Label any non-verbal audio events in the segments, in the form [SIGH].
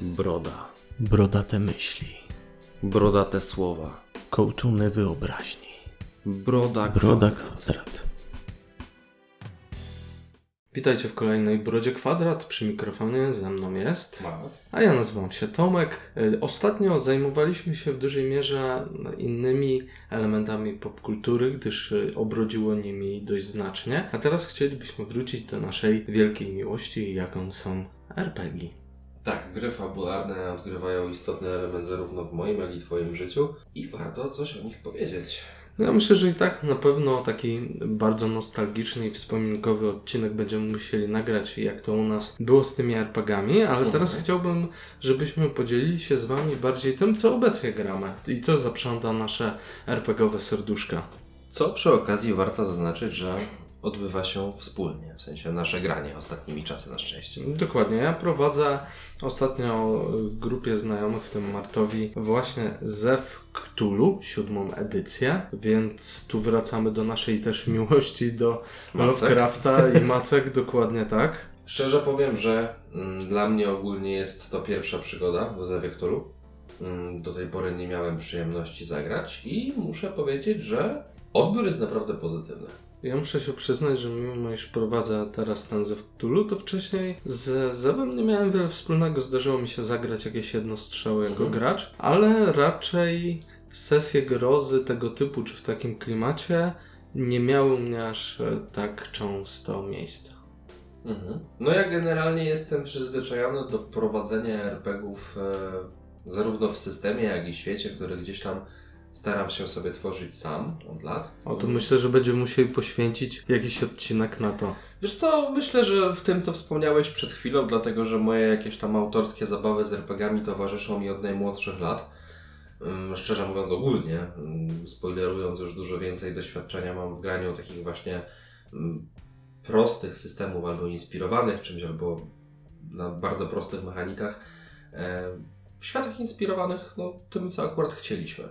Broda. Brodate myśli. Brodate słowa. Kołtuny wyobraźni. Broda. Broda kwadrat. kwadrat. Witajcie w kolejnej Brodzie Kwadrat. Przy mikrofonie ze mną jest. A ja nazywam się Tomek. Y, Ostatnio zajmowaliśmy się w dużej mierze innymi elementami popkultury, gdyż y, obrodziło nimi dość znacznie. A teraz chcielibyśmy wrócić do naszej wielkiej miłości, jaką są RPG. Tak, gry fabularne odgrywają istotny element zarówno w moim, jak i Twoim życiu i warto coś o nich powiedzieć. No Ja myślę, że i tak na pewno taki bardzo nostalgiczny i wspominkowy odcinek będziemy musieli nagrać, jak to u nas było z tymi RPGami, ale teraz chciałbym, żebyśmy podzielili się z Wami bardziej tym, co obecnie gramy i co zaprząta nasze RPGowe serduszka. Co przy okazji warto zaznaczyć, że odbywa się wspólnie, w sensie nasze granie ostatnimi czasy na szczęście. Dokładnie, ja prowadzę ostatnio grupie znajomych, w tym Martowi, właśnie Zew Cthulhu, siódmą edycję, więc tu wracamy do naszej też miłości do Macek. Lovecrafta i [LAUGHS] Macek, dokładnie tak. Szczerze powiem, że mm, dla mnie ogólnie jest to pierwsza przygoda w Zewie Cthulhu. Mm, do tej pory nie miałem przyjemności zagrać i muszę powiedzieć, że odbiór jest naprawdę pozytywny. Ja muszę się przyznać, że mimo iż prowadzę teraz ten Zew Cthulhu, to wcześniej z Zewem nie miałem wiele wspólnego. Zdarzyło mi się zagrać jakieś jedno strzały jako Mhm. gracz, ale raczej sesje grozy tego typu, czy w takim klimacie, nie miały u mnie aż e, tak często miejsca. Mhm. No ja generalnie jestem przyzwyczajony do prowadzenia RPGów e, zarówno w systemie, jak i świecie, który gdzieś tam staram się sobie tworzyć sam od lat. O, to myślę, że będziemy musieli poświęcić jakiś odcinek na to. Wiesz co, myślę, że w tym, co wspomniałeś przed chwilą, dlatego że moje jakieś tam autorskie zabawy z RPGami towarzyszą mi od najmłodszych lat. Ym, Szczerze mówiąc, ogólnie, ym, spoilerując już dużo więcej doświadczenia mam w graniu takich właśnie ym, prostych systemów, albo inspirowanych czymś, albo na bardzo prostych mechanikach. E, W światach inspirowanych no, tym, co akurat chcieliśmy.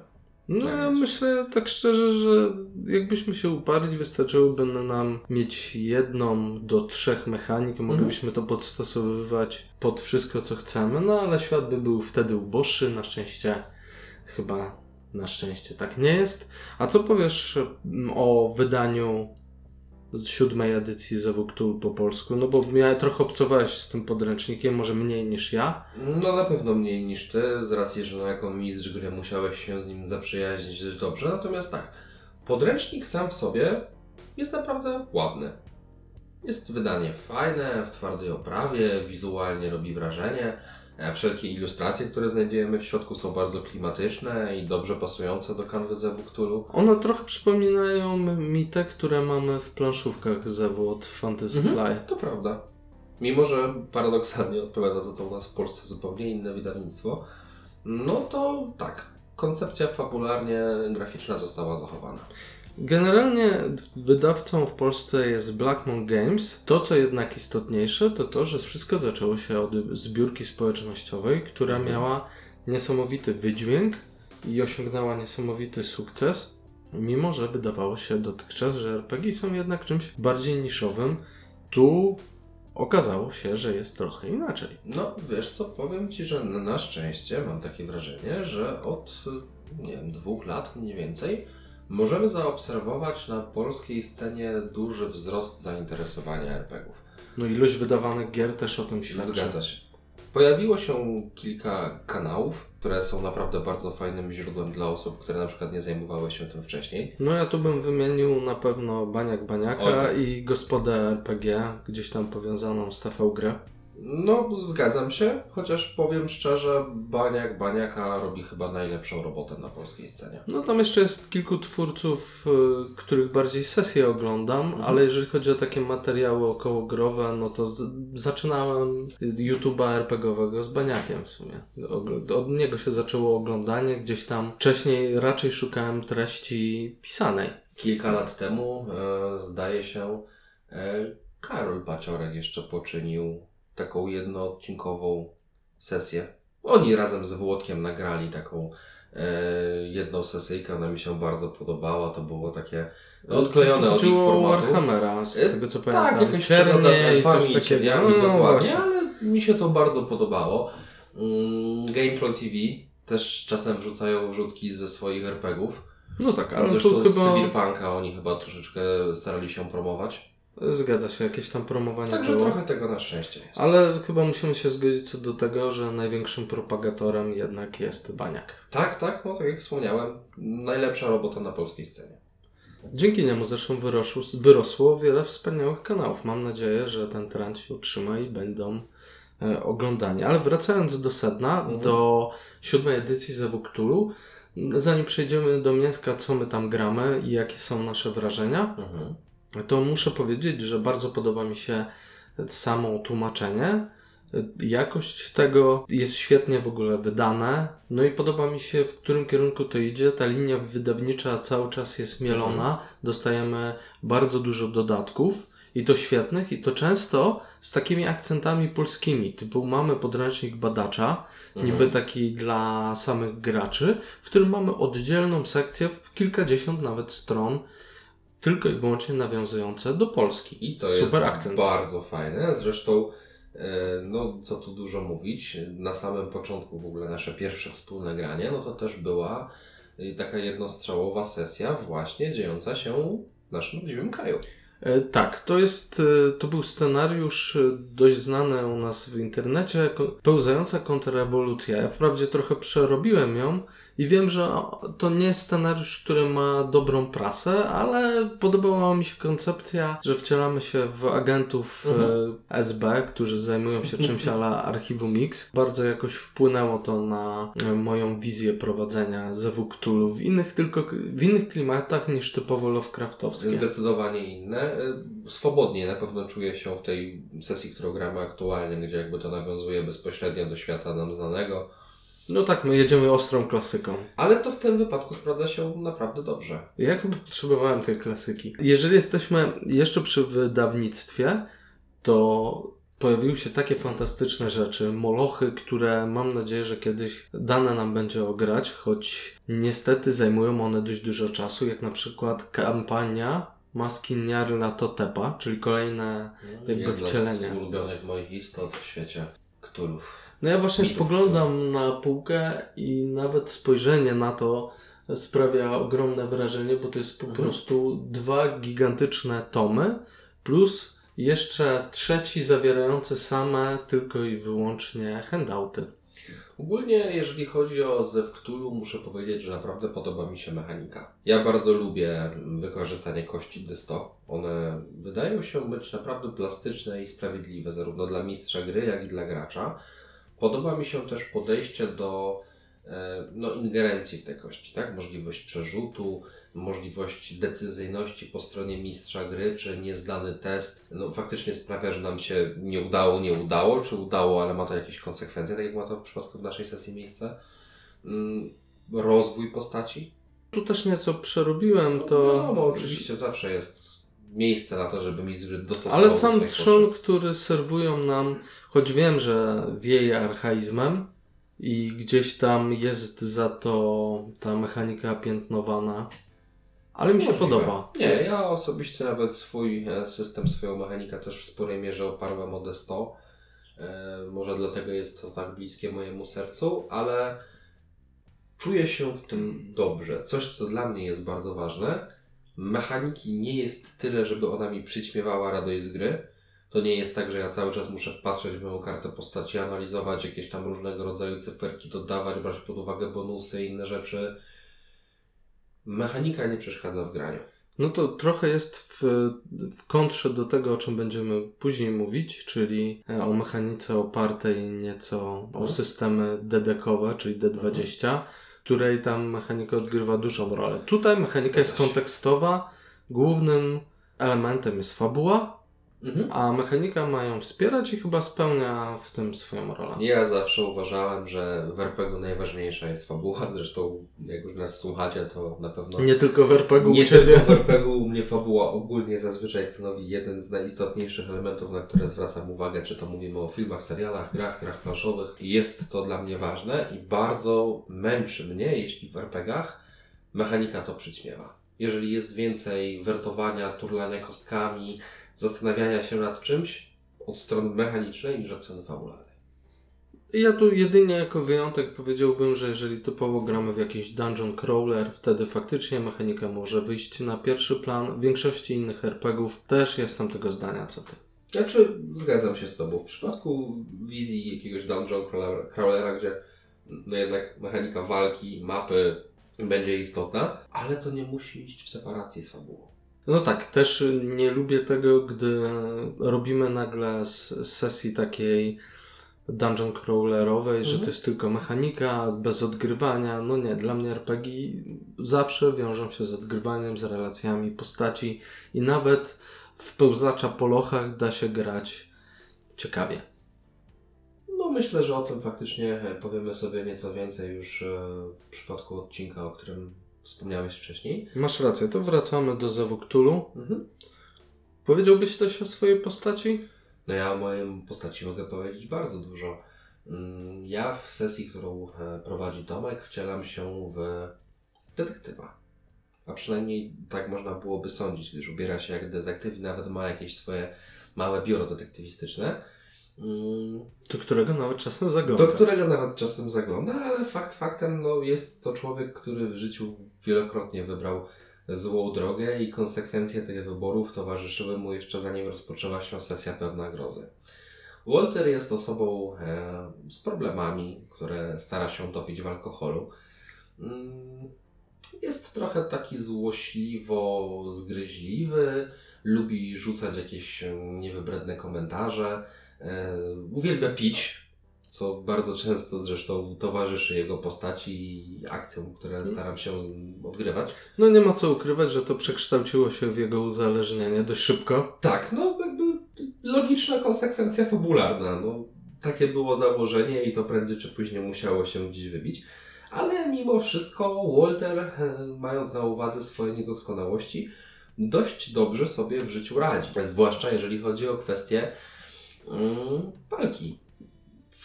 No ja myślę tak szczerze, że jakbyśmy się uparli, wystarczyłoby nam mieć jedną do trzech mechanik, moglibyśmy to podstosowywać pod wszystko, co chcemy, no ale świat by był wtedy uboższy, na szczęście chyba na szczęście tak nie jest. A co powiesz mm, o wydaniu z siódmej edycji Cthulhu po polsku? No bo ja trochę obcowałeś z tym podręcznikiem, może mniej niż ja. No na pewno mniej niż ty, z racji, że no jako mistrz gry musiałeś się z nim zaprzyjaźnić dobrze. Natomiast tak, podręcznik sam w sobie jest naprawdę ładny. Jest wydanie fajne, w twardej oprawie, wizualnie robi wrażenie. E, Wszelkie ilustracje, które znajdujemy w środku są bardzo klimatyczne i dobrze pasujące do kanwy Zewu Cthulhu. One trochę przypominają mi te, które mamy w planszówkach Zewu od Fantasy Mhm. Fly. To prawda. Mimo, że paradoksalnie odpowiada za to u nas w Polsce zupełnie inne wydawnictwo, no to tak, koncepcja fabularnie graficzna została zachowana. Generalnie wydawcą w Polsce jest Blackmon Games. To, co jednak istotniejsze, to to, że wszystko zaczęło się od zbiórki społecznościowej, która miała niesamowity wydźwięk i osiągnęła niesamowity sukces, mimo że wydawało się dotychczas, że RPG są jednak czymś bardziej niszowym. Tu okazało się, że jest trochę inaczej. No, wiesz co, powiem Ci, że na, szczęście mam takie wrażenie, że od, nie wiem, dwóch lat mniej więcej możemy zaobserwować na polskiej scenie duży wzrost zainteresowania RPGów. No ilość wydawanych gier też o tym świadczy. Zgadza się. Pojawiło się kilka kanałów, które są naprawdę bardzo fajnym źródłem dla osób, które na przykład nie zajmowały się tym wcześniej. No ja tu bym wymienił na pewno Baniak Baniaka Oj, i Gospodę RPG, gdzieś tam powiązaną z TV Grę. No, zgadzam się, chociaż powiem szczerze, Baniak Baniaka robi chyba najlepszą robotę na polskiej scenie. No tam jeszcze jest kilku twórców, y, których bardziej sesje oglądam, Mhm. ale jeżeli chodzi o takie materiały okołogrowe, no to zaczynałem YouTube'a RPGowego z Baniakiem w sumie. Ogl- Od niego się zaczęło oglądanie, gdzieś tam wcześniej raczej szukałem treści pisanej. Kilka lat temu, e, zdaje się, e, Karol Paciorek jeszcze poczynił taką jednoodcinkową sesję. Oni razem z Włodkiem nagrali taką e, jedną sesyjkę, ona mi się bardzo podobała, to było takie odklejone od ich formatu. Warhammera, z E, tego co Tak, pamiętam. jakaś przygoda z elfami coś i cieniami, No, dokładnie, właśnie. ale mi się to bardzo podobało. Mm, Gameflow TV też czasem wrzucają wrzutki ze swoich RPGów. No tak, ale Zresztą tu z chyba Cyberpunka oni chyba troszeczkę starali się promować. Zgadza się, jakieś tam promowanie Także było. trochę tego na szczęście jest. Ale chyba musimy się zgodzić co do tego, że największym propagatorem jednak jest Baniak. Tak, tak, no tak jak wspomniałem, najlepsza robota na polskiej scenie. Dzięki niemu zresztą wyrosło, wyrosło wiele wspaniałych kanałów. Mam nadzieję, że ten trend się utrzyma i będą e, oglądani. Ale wracając do sedna, Mhm. do siódmej edycji Zewu Cthulhu, zanim przejdziemy do mięska, co my tam gramy i jakie są nasze wrażenia, Mhm. To muszę powiedzieć, że bardzo podoba mi się samo tłumaczenie. Jakość tego jest świetnie w ogóle wydane. No i podoba mi się, w którym kierunku to idzie. Ta linia wydawnicza cały czas jest mielona. Dostajemy bardzo dużo dodatków. I to świetnych, i to często z takimi akcentami polskimi. Typu mamy podręcznik badacza, Mhm. niby taki dla samych graczy, w którym mamy oddzielną sekcję w kilkadziesiąt nawet stron, tylko i wyłącznie nawiązujące do Polski. I to Super jest akcent. bardzo fajne. Zresztą, e, no co tu dużo mówić, na samym początku w ogóle nasze pierwsze wspólne granie, no to też była e, taka jednostrzałowa sesja właśnie dziejąca się w naszym rodzimym kraju. E, Tak, to jest, to był scenariusz dość znany u nas w internecie, pełzająca kontrrewolucja. Ja wprawdzie trochę przerobiłem ją i wiem, że to nie jest scenariusz, który ma dobrą prasę, ale podobała mi się koncepcja, że wcielamy się w agentów e, SB, którzy zajmują się czymś [LAUGHS] ale archiwum Mix. Bardzo jakoś wpłynęło to na e, moją wizję prowadzenia ZW Cthulhu w innych tylko, w innych klimatach niż typowo Lovecraftowskie. Zdecydowanie inne. E, Swobodnie na pewno czuję się w tej sesji, którą gramy aktualnie, gdzie jakby to nawiązuje bezpośrednio do świata nam znanego. No tak, my jedziemy ostrą klasyką. Ale to w tym wypadku sprawdza się naprawdę dobrze. Ja chyba potrzebowałem tej klasyki. Jeżeli jesteśmy jeszcze przy wydawnictwie, to pojawiły się takie fantastyczne rzeczy, molochy, które mam nadzieję, że kiedyś dane nam będzie ograć, choć niestety zajmują one dość dużo czasu, jak na przykład kampania Maski Niarla Totepa, czyli kolejne jakby Jedna wcielenie. z ulubionych moich istot w świecie Ktulów. No ja właśnie spoglądam na półkę i nawet spojrzenie na to sprawia ogromne wrażenie, bo to jest po Mhm. prostu dwa gigantyczne tomy, plus jeszcze trzeci zawierający same tylko i wyłącznie handouty. Ogólnie, jeżeli chodzi o Zew Cthulhu, muszę powiedzieć, że naprawdę podoba mi się mechanika. Ja bardzo lubię wykorzystanie kości D100. One wydają się być naprawdę plastyczne i sprawiedliwe, zarówno dla mistrza gry, jak i dla gracza. Podoba mi się też podejście do e, no, ingerencji w te kości, tak? Możliwość przerzutu, możliwość decyzyjności po stronie mistrza gry, czy niezdany test, no faktycznie sprawia, że nam się nie udało, nie udało, czy udało, ale ma to jakieś konsekwencje, tak jak ma to w przypadku w naszej sesji miejsce. Mm, Rozwój postaci. Tu też nieco przerobiłem To to. wiadomo, oczywiście zawsze jest miejsce na to, żeby mistrz dostosował Ale sam trzon, który serwują nam, choć wiem, że wieje archaizmem i gdzieś tam jest za to ta mechanika piętnowana, ale mi się Możliwe. podoba. Nie, ja osobiście nawet swój e, system, swoją mechanikę też w sporej mierze oparłem o D100. E, Może dlatego jest to tak bliskie mojemu sercu, ale czuję się w tym dobrze. Coś, co dla mnie jest bardzo ważne. Mechaniki nie jest tyle, żeby ona mi przyćmiewała radość z gry. To nie jest tak, że ja cały czas muszę patrzeć w moją kartę postaci, analizować jakieś tam różnego rodzaju cyferki, dodawać, brać pod uwagę bonusy i inne rzeczy. Mechanika nie przeszkadza w graniu. No to trochę jest w, w kontrze do tego, o czym będziemy później mówić, czyli e, o mechanice opartej nieco o Mhm. systemy dedekowe, czyli D20, której tam mechanika odgrywa dużą rolę. Tutaj mechanika jest kontekstowa, głównym elementem jest fabuła, Mhm. a mechanika ma ją wspierać i chyba spełnia w tym swoją rolę. Ja zawsze uważałem, że w RPG najważniejsza jest fabuła. Zresztą, jak już nas słuchacie, to na pewno. Nie tylko w RPG nie Ciebie. tylko w RPG u mnie fabuła ogólnie zazwyczaj stanowi jeden z najistotniejszych elementów, na które zwracam uwagę, czy to mówimy o filmach, serialach, grach, grach planszowych. Jest to dla mnie ważne i bardzo męczy mnie, jeśli w RPGach mechanika to przyćmiewa. Jeżeli jest więcej wertowania, turlania kostkami, zastanawiania się nad czymś od strony mechanicznej niż od strony fabularnej. Ja tu jedynie jako wyjątek powiedziałbym, że jeżeli typowo gramy w jakiś dungeon crawler, wtedy faktycznie mechanika może wyjść na pierwszy plan. W większości innych RPGów też jestem tego zdania co ty. Znaczy, zgadzam się z Tobą. W przypadku wizji jakiegoś dungeon crawlera- gdzie no jednak mechanika walki, mapy będzie istotna, ale to nie musi iść w separacji z fabułą. No tak, też nie lubię tego, gdy robimy nagle z sesji takiej dungeon crawlerowej, że Mhm. to jest tylko mechanika, bez odgrywania. No nie, dla mnie RPG zawsze wiążą się z odgrywaniem, z relacjami postaci i nawet w pełzacza po lochach da się grać ciekawie. No myślę, że o tym faktycznie powiemy sobie nieco więcej już e, w przypadku odcinka, o którym wspomniałeś wcześniej. Masz rację, to wracamy do Zewu Cthulhu. Mhm. Powiedziałbyś coś o swojej postaci? No ja o mojej postaci mogę powiedzieć bardzo dużo. Mm, Ja w sesji, którą e, prowadzi Tomek, wcielam się w detektywa. A przynajmniej tak można byłoby sądzić, gdyż ubiera się jak detektyw i nawet ma jakieś swoje małe biuro detektywistyczne. Do którego nawet czasem zagląda. Do którego nawet czasem zagląda, ale fakt faktem no, jest to człowiek, który w życiu wielokrotnie wybrał złą drogę i konsekwencje tych wyborów towarzyszyły mu jeszcze zanim rozpoczęła się sesja pełna grozy. Walter jest osobą e, z problemami, które stara się topić w alkoholu. Mm, Jest trochę taki złośliwo zgryźliwy, lubi rzucać jakieś e, niewybredne komentarze, e, uwielbia pić, co bardzo często zresztą towarzyszy jego postaci i akcjom, które staram się odgrywać. No nie ma co ukrywać, że to przekształciło się w jego uzależnienie dość szybko. Tak, no jakby logiczna konsekwencja fabularna. No, takie było założenie i to prędzej czy później musiało się gdzieś wybić. Ale mimo wszystko Walter, e, mając na uwadze swoje niedoskonałości, dość dobrze sobie w życiu radzi. Zwłaszcza jeżeli chodzi o kwestię mm, walki.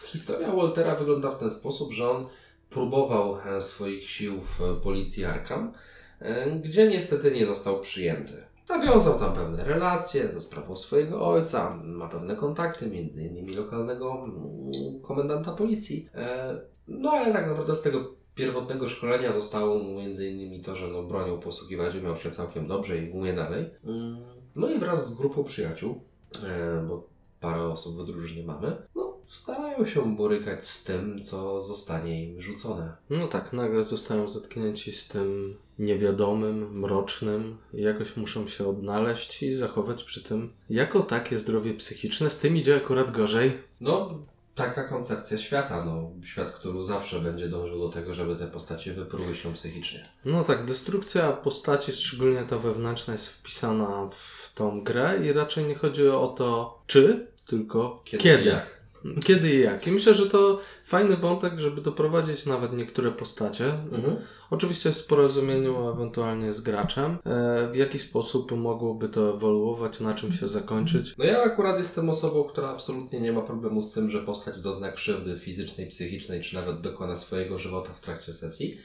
Historia Waltera wygląda w ten sposób, że on próbował e, swoich sił w policji Arkham, e, gdzie niestety nie został przyjęty. Nawiązał tam pewne relacje ze sprawą swojego ojca, ma pewne kontakty, między innymi lokalnego mm, komendanta policji. E, No ale tak naprawdę z tego pierwotnego szkolenia zostało mu między innymi to, że no, bronią posługiwać umiał się całkiem dobrze i umie dalej. Mm, No i wraz z grupą przyjaciół, e, bo parę osób w drużynie mamy, no starają się borykać z tym, co zostanie im rzucone. No tak, nagle zostają zetknięci z tym niewiadomym, mrocznym. Jakoś muszą się odnaleźć i zachować przy tym jako takie zdrowie psychiczne. Z tym idzie akurat gorzej. No, taka koncepcja świata, no. Świat, który zawsze będzie dążył do tego, żeby te postacie wypruły się psychicznie. No tak, destrukcja postaci, szczególnie ta wewnętrzna, jest wpisana w tą grę i raczej nie chodzi o to czy, tylko kiedy. Kiedy jak. Kiedy i jak. I myślę, że to fajny wątek, żeby doprowadzić nawet niektóre postacie. Mhm. Oczywiście w porozumieniu ewentualnie z graczem. E, w jaki sposób mogłoby to ewoluować, na czym się zakończyć. No ja akurat jestem osobą, która absolutnie nie ma problemu z tym, że postać dozna krzywdy fizycznej, psychicznej, czy nawet dokona swojego żywota w trakcie sesji.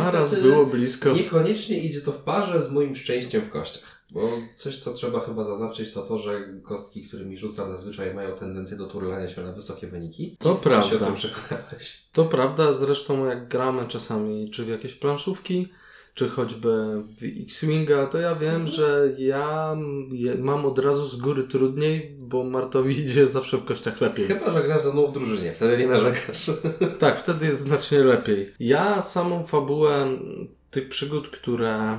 A raz było blisko. Niekoniecznie idzie to w parze z moim szczęściem w kościach. Bo coś, co trzeba chyba zaznaczyć, to to, że kostki, którymi rzucam, zazwyczaj mają tendencję do turlania się na wysokie wyniki. To I sam się o prawda. tym przekonałeś. To prawda, zresztą jak gramy czasami czy w jakieś planszówki, czy choćby w X-Winga, to ja wiem, że ja mam od razu z góry trudniej, bo Martowi [LAUGHS] idzie zawsze w kościach lepiej. Chyba, że grasz ze mną w drużynie, wtedy nie narzekasz. [LAUGHS] Tak, wtedy jest znacznie lepiej. Ja samą fabułę tych przygód, które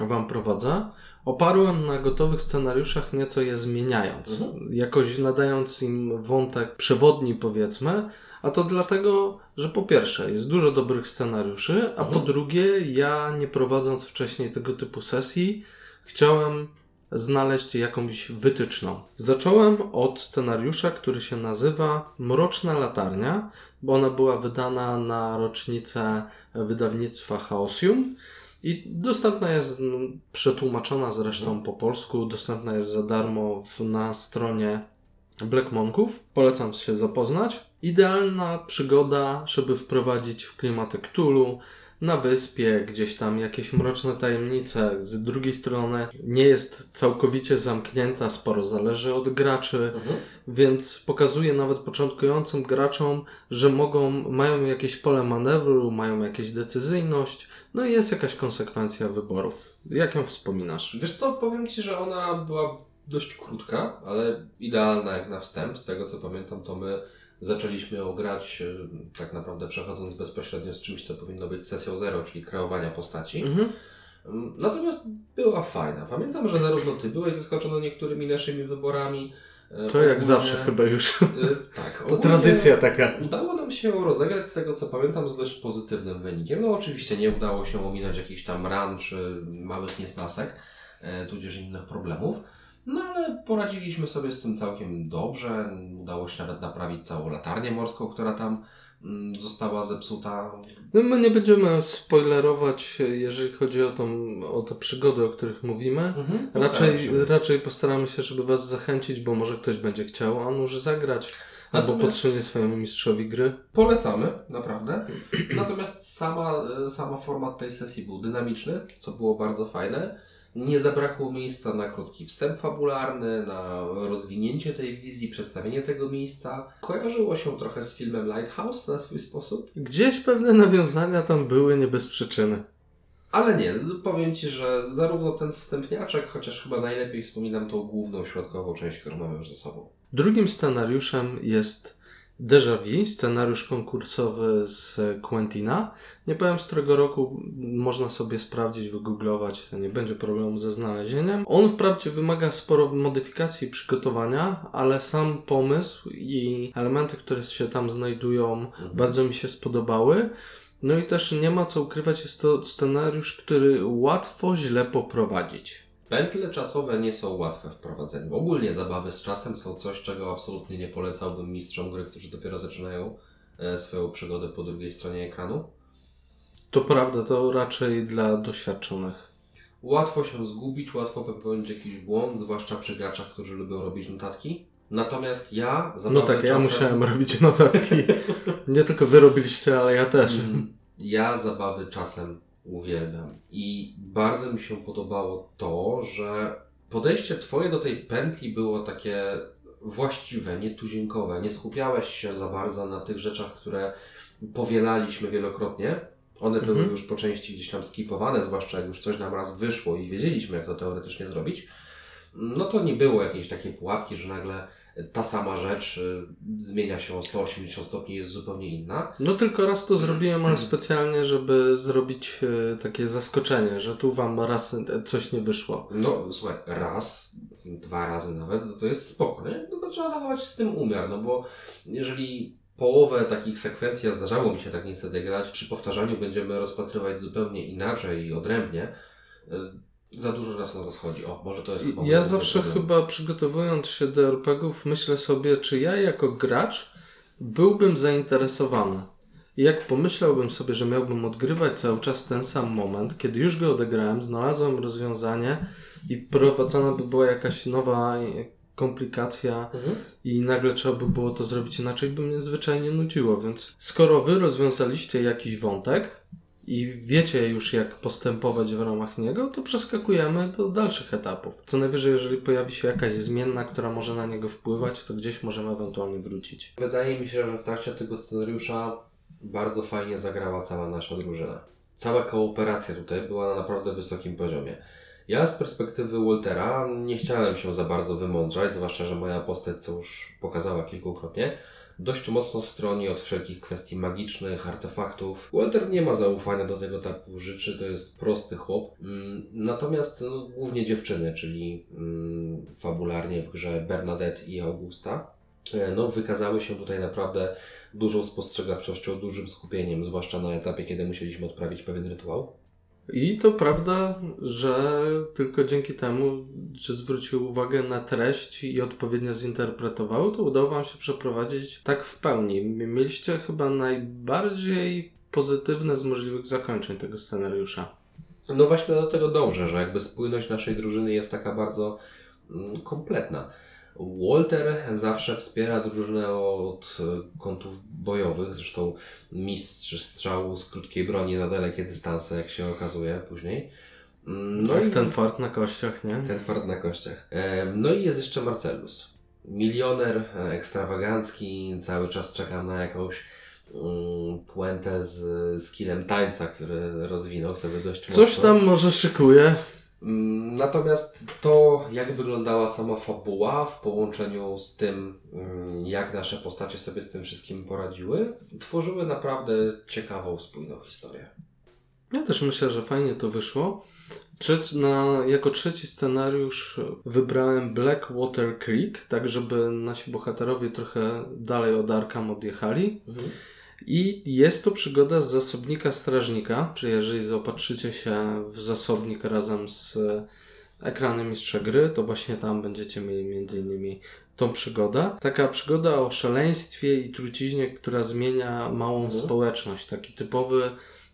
Wam prowadzę, oparłem na gotowych scenariuszach, nieco je zmieniając. Mhm. Jakoś nadając im wątek przewodni, powiedzmy. A to dlatego, że po pierwsze jest dużo dobrych scenariuszy, a po Mhm. drugie, ja nie prowadząc wcześniej tego typu sesji, chciałem znaleźć jakąś wytyczną. Zacząłem od scenariusza, który się nazywa Mroczna Latarnia, bo ona była wydana na rocznicę wydawnictwa Chaosium i dostępna jest, mm, przetłumaczona zresztą po polsku, dostępna jest za darmo w, na stronie Black Monków. Polecam się zapoznać. Idealna przygoda, żeby wprowadzić w klimaty Cthulhu, na wyspie, gdzieś tam jakieś mroczne tajemnice. Z drugiej strony nie jest całkowicie zamknięta, sporo zależy od graczy, Mhm. więc pokazuje nawet początkującym graczom, że mogą, mają jakieś pole manewru, mają jakąś decyzyjność, no i jest jakaś konsekwencja wyborów. Jak ją wspominasz? Wiesz co, powiem Ci, że ona była dość krótka, ale idealna jak na wstęp. Z tego co pamiętam, to my zaczęliśmy ją grać y, tak naprawdę przechodząc bezpośrednio z czymś, co powinno być sesją zero, czyli kreowania postaci. Mhm. Mm, Natomiast była fajna. Pamiętam, że zarówno Ty byłeś zaskoczony niektórymi naszymi wyborami. y, To jak ogólnie- zawsze chyba już. y, Tak. To tradycja taka. Udało nam się rozegrać z tego, co pamiętam, z dość pozytywnym wynikiem. No oczywiście nie udało się ominąć jakichś tam ran czy małych niesnasek, e, tudzież innych problemów. No ale poradziliśmy sobie z tym całkiem dobrze. Udało się nawet naprawić całą latarnię morską, która tam mm, została zepsuta. No my nie będziemy spoilerować, jeżeli chodzi o, tą, o te przygody, o których mówimy. Mhm, Raczej, postaram się. raczej postaramy się, żeby Was zachęcić, bo może ktoś będzie chciał, a może zagrać. Albo podsunie swojemu mistrzowi gry. Polecamy, naprawdę. [CLEARS THROAT] Natomiast sama, e, sama format tej sesji był dynamiczny, co było bardzo fajne. Nie zabrakło miejsca na krótki wstęp fabularny, na rozwinięcie tej wizji, przedstawienie tego miejsca. Kojarzyło się trochę z filmem Lighthouse na swój sposób, Gdzieś pewne nawiązania tam były nie bez przyczyny. ale nie, powiem Ci, że zarówno ten wstępniaczek, chociaż chyba najlepiej wspominam tą główną, środkową część, którą mamy już ze sobą. Drugim scenariuszem jest Déjà Vu, scenariusz konkursowy z Quentina. Nie powiem z którego roku, można sobie sprawdzić, wygooglować, to nie będzie problemu ze znalezieniem. On wprawdzie wymaga sporo modyfikacji i przygotowania, ale sam pomysł i elementy, które się tam znajdują, bardzo mi się spodobały. No i też nie ma co ukrywać, jest to scenariusz, który łatwo źle poprowadzić. Pętle czasowe nie są łatwe w prowadzeniu. Ogólnie zabawy z czasem są coś, czego absolutnie nie polecałbym mistrzom gry, którzy dopiero zaczynają e, swoją przygodę po drugiej stronie ekranu. To prawda, to raczej dla doświadczonych. Łatwo się zgubić, łatwo popełnić jakiś błąd, zwłaszcza przy graczach, którzy lubią robić notatki. Natomiast ja zabawę No tak, ja czasem... musiałem robić notatki. [LAUGHS] Nie tylko wy robiliście, ale ja też. Mhm. Ja zabawy czasem uwielbiam. I bardzo mi się podobało to, że podejście Twoje do tej pętli było takie właściwe, nietuzinkowe. Nie skupiałeś się za bardzo na tych rzeczach, które powielaliśmy wielokrotnie. One były Mhm. już po części gdzieś tam skipowane, zwłaszcza jak już coś nam raz wyszło i wiedzieliśmy, jak to teoretycznie zrobić. No to nie było jakiejś takiej pułapki, że nagle ta sama rzecz y, zmienia się o 180 stopni, jest zupełnie inna. No tylko raz to zrobiłem, ale specjalnie, żeby zrobić e, takie zaskoczenie, że tu wam raz coś nie wyszło. No, słuchaj, raz, dwa razy nawet, to jest spoko, nie? No to trzeba zachować z tym umiar, no bo jeżeli połowę takich sekwencji, a zdarzało mi się tak niestety grać, przy powtarzaniu będziemy rozpatrywać zupełnie inaczej i odrębnie, y, za dużo nas schodzi. O, może to jest chyba... Ja zawsze chyba przygotowując się do RPGów myślę sobie, czy ja jako gracz byłbym zainteresowany. I jak pomyślałbym sobie, że miałbym odgrywać cały czas ten sam moment, kiedy już go odegrałem, znalazłem rozwiązanie i wprowadzona by była jakaś nowa komplikacja Mhm. i nagle trzeba by było to zrobić inaczej, by mnie zwyczajnie nudziło. Więc skoro wy rozwiązaliście jakiś wątek i wiecie już, jak postępować w ramach niego, to przeskakujemy do dalszych etapów. Co najwyżej, jeżeli pojawi się jakaś zmienna, która może na niego wpływać, to gdzieś możemy ewentualnie wrócić. Wydaje mi się, że w trakcie tego scenariusza bardzo fajnie zagrała cała nasza drużyna. Cała kooperacja tutaj była na naprawdę wysokim poziomie. Ja z perspektywy Waltera nie chciałem się za bardzo wymądrzać, zwłaszcza, że moja postać, co już pokazała kilkukrotnie, dość mocno stroni od wszelkich kwestii magicznych, artefaktów. Walter nie ma zaufania do tego typu rzeczy, to jest prosty chłop. Mm, Natomiast no, głównie dziewczyny, czyli mm, fabularnie w grze Bernadette i Augusta, e, no, wykazały się tutaj naprawdę dużą spostrzegawczością, dużym skupieniem, zwłaszcza na etapie, kiedy musieliśmy odprawić pewien rytuał. I to prawda, że tylko dzięki temu, że zwrócił uwagę na treść i odpowiednio zinterpretował, to udało Wam się przeprowadzić tak w pełni. Mieliście chyba najbardziej pozytywne z możliwych zakończeń tego scenariusza. No właśnie do tego dążę, że jakby spójność naszej drużyny jest taka bardzo mm, kompletna. Walter zawsze wspiera drużynę od e, kątów bojowych, zresztą mistrz strzału z krótkiej broni na dalekie dystanse, jak się okazuje później. Mm, No jak ten fart na kościach, nie? ten fart na kościach. No i jest jeszcze Marcellus. Milioner, e, ekstrawagancki, cały czas czeka na jakąś mm, puentę z skillem tańca, który rozwinął sobie dość Coś mocno. tam może szykuje. Mm, Natomiast to, jak wyglądała sama fabuła w połączeniu z tym, mm, jak nasze postacie sobie z tym wszystkim poradziły, tworzyły naprawdę ciekawą, spójną historię. Ja też myślę, że fajnie to wyszło. Trzeci, na, jako trzeci scenariusz wybrałem Blackwater Creek, tak żeby nasi bohaterowie trochę dalej od Arkham odjechali. I jest to przygoda z zasobnika strażnika, czyli jeżeli zaopatrzycie się w zasobnik razem z ekranem mistrza gry, to właśnie tam będziecie mieli między innymi tą przygodę. Taka przygoda o szaleństwie i truciźnie, która zmienia małą Mhm. społeczność. Taki typowy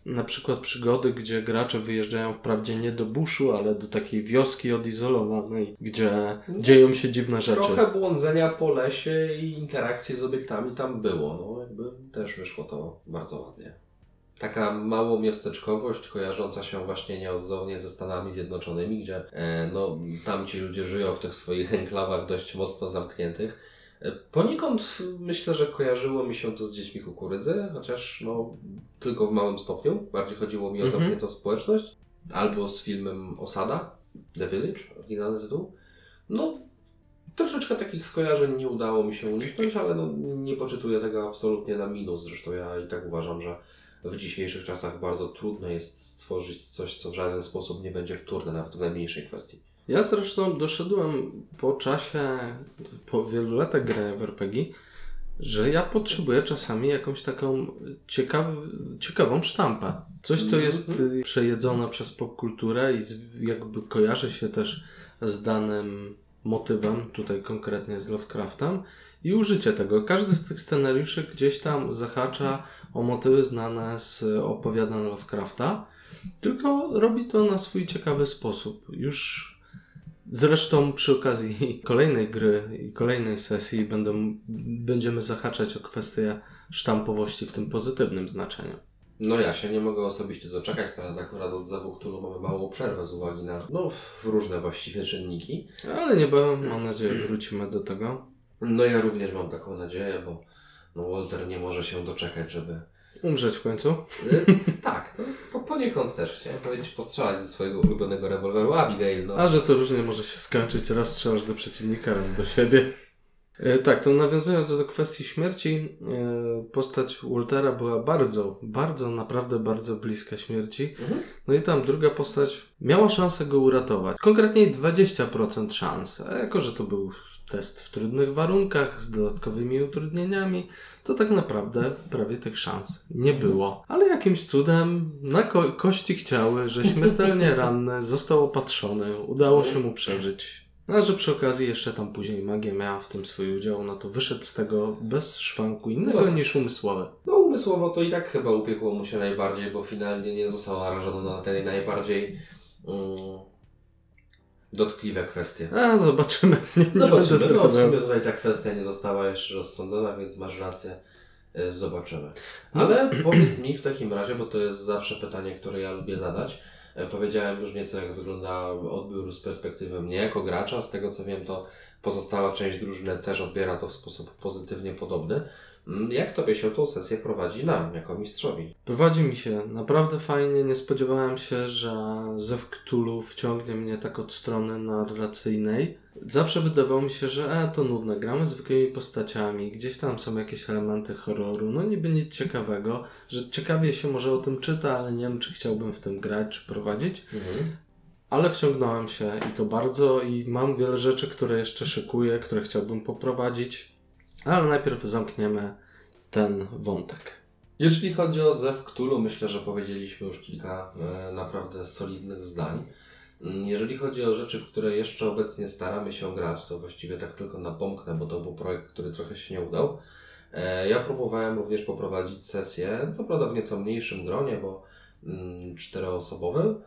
na przykład przygody, gdzie gracze wyjeżdżają wprawdzie nie do buszu, ale do takiej wioski odizolowanej, gdzie dzieją się dziwne rzeczy. Trochę błądzenia po lesie i interakcji z obiektami tam było. No, jakby też wyszło to bardzo ładnie. Taka mało miasteczkowość, kojarząca się właśnie nieodzownie ze Stanami Zjednoczonymi, gdzie e, no, tam ci ludzie żyją w tych swoich enklawach dość mocno zamkniętych. Poniekąd myślę, że kojarzyło mi się to z dziećmi kukurydzy, chociaż no, tylko w małym stopniu. Bardziej chodziło mi o Mhm. zamkniętą społeczność. Albo z filmem Osada, The Village, oryginalny tytuł. No, Troszeczkę takich skojarzeń nie udało mi się uniknąć, ale no, nie poczytuję tego absolutnie na minus. Zresztą ja i tak uważam, że w dzisiejszych czasach bardzo trudno jest stworzyć coś, co w żaden sposób nie będzie wtórne, nawet w najmniejszej kwestii. Ja zresztą doszedłem po czasie, po wielu latach grania w RPG, że ja potrzebuję czasami jakąś taką ciekaw, ciekawą sztampę. Coś, co jest y, przejedzone przez popkulturę i jakby kojarzy się też z danym motywem, tutaj konkretnie z Lovecraftem i użycie tego. Każdy z tych scenariuszy gdzieś tam zahacza o motywy znane z opowiadań Lovecrafta, tylko robi to na swój ciekawy sposób. Już Zresztą przy okazji [LAUGHS] kolejnej gry i kolejnej sesji będą, będziemy zahaczać o kwestię sztampowości w tym pozytywnym znaczeniu. No ja się nie mogę osobiście doczekać, teraz akurat od Zewu Cthulhu mamy małą przerwę z uwagi na no, różne właściwie czynniki. Ale niebawem, mam nadzieję, wrócimy do tego. No ja również mam taką nadzieję, bo no, Walter nie może się doczekać, żeby Umrzeć w końcu. Y, tak, no, po, poniekąd też chciałem powiedzieć postrzelać ze swojego ulubionego rewolweru Abigail. No. A że to różnie może się skończyć, raz strzelasz do przeciwnika, raz do siebie. E, Tak, to nawiązując do kwestii śmierci, e, postać Waltera była bardzo, bardzo, naprawdę bardzo bliska śmierci. Mhm. No i tam druga postać miała szansę go uratować. Konkretniej 20% szans. A jako, że to był test w trudnych warunkach, z dodatkowymi utrudnieniami, to tak naprawdę prawie tych szans nie było. Ale jakimś cudem na ko- kości chciały, że śmiertelnie [LAUGHS] ranny został opatrzony, udało się mu przeżyć. A że przy okazji jeszcze tam później magia miała w tym swój udział, no to wyszedł z tego bez szwanku innego No. niż umysłowy. No umysłowo to i tak chyba upiekło mu się najbardziej, bo finalnie nie został narażony na te najbardziej mm, dotkliwe kwestie. A zobaczymy. Nie, [LAUGHS] nie będę Zobaczymy. No, w sumie tutaj ta kwestia nie została jeszcze rozsądzona, więc masz rację. Y, Zobaczymy. Ale [CLEARS THROAT] powiedz mi w takim razie, bo to jest zawsze pytanie, które ja lubię zadać. E, Powiedziałem już nieco, jak wygląda odbiór z perspektywy mnie jako gracza. Z tego co wiem, to pozostała część drużyny też odbiera to w sposób pozytywnie podobny. Mm, Jak tobie się tą sesję prowadzi nam, jako mistrzowi? Prowadzi mi się naprawdę fajnie. Nie spodziewałem się, że Zew Cthulhu wciągnie mnie tak od strony narracyjnej. Zawsze wydawało mi się, że e, to nudne, gramy zwykłymi postaciami, gdzieś tam są jakieś elementy horroru, no niby nic ciekawego, że ciekawie się może o tym czyta, ale nie wiem, czy chciałbym w tym grać, czy prowadzić. Ale wciągnąłem się i to bardzo i mam wiele rzeczy, które jeszcze szykuję, które chciałbym poprowadzić. Ale najpierw zamkniemy ten wątek. Jeżeli chodzi o Zew Cthulhu, myślę, że powiedzieliśmy już kilka e, naprawdę solidnych zdań. Mm, Jeżeli chodzi o rzeczy, w które jeszcze obecnie staramy się grać, to właściwie tak tylko napomknę, bo to był projekt, który trochę się nie udał. E, Ja próbowałem również poprowadzić sesję, co prawda w nieco mniejszym gronie, bo mm, czteroosobowym,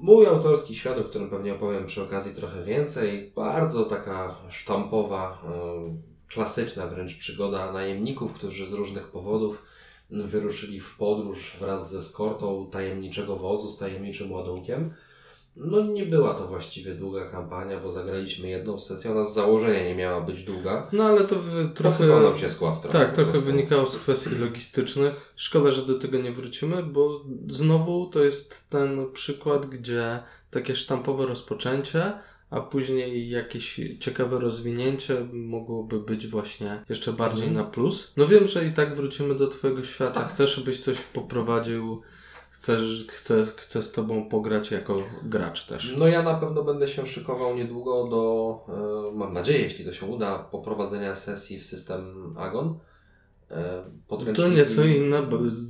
Mój autorski świat, o którym pewnie opowiem przy okazji trochę więcej, bardzo taka sztampowa, e, klasyczna wręcz przygoda najemników, którzy z różnych powodów wyruszyli w podróż wraz ze skortą tajemniczego wozu z tajemniczym ładunkiem. No nie była to właściwie długa kampania, bo zagraliśmy jedną sesję, ona z założenia nie miała być długa. No ale to w, Trochę trochę... nam się skład trochę. Tak, trochę wynikało z kwestii logistycznych. Szkoda, że do tego nie wrócimy, bo znowu to jest ten przykład, gdzie takie sztampowe rozpoczęcie, a później jakieś ciekawe rozwinięcie mogłoby być właśnie jeszcze bardziej Mhm. na plus. No wiem, że i tak wrócimy do Twojego świata. Tak. Chcesz, żebyś coś poprowadził, chcesz, chcę, chcę z Tobą pograć jako gracz też. No ja na pewno będę się szykował niedługo do, e, mam nadzieję, jeśli to się uda, poprowadzenia sesji w system Agon. E, To podręczniki- nieco inna,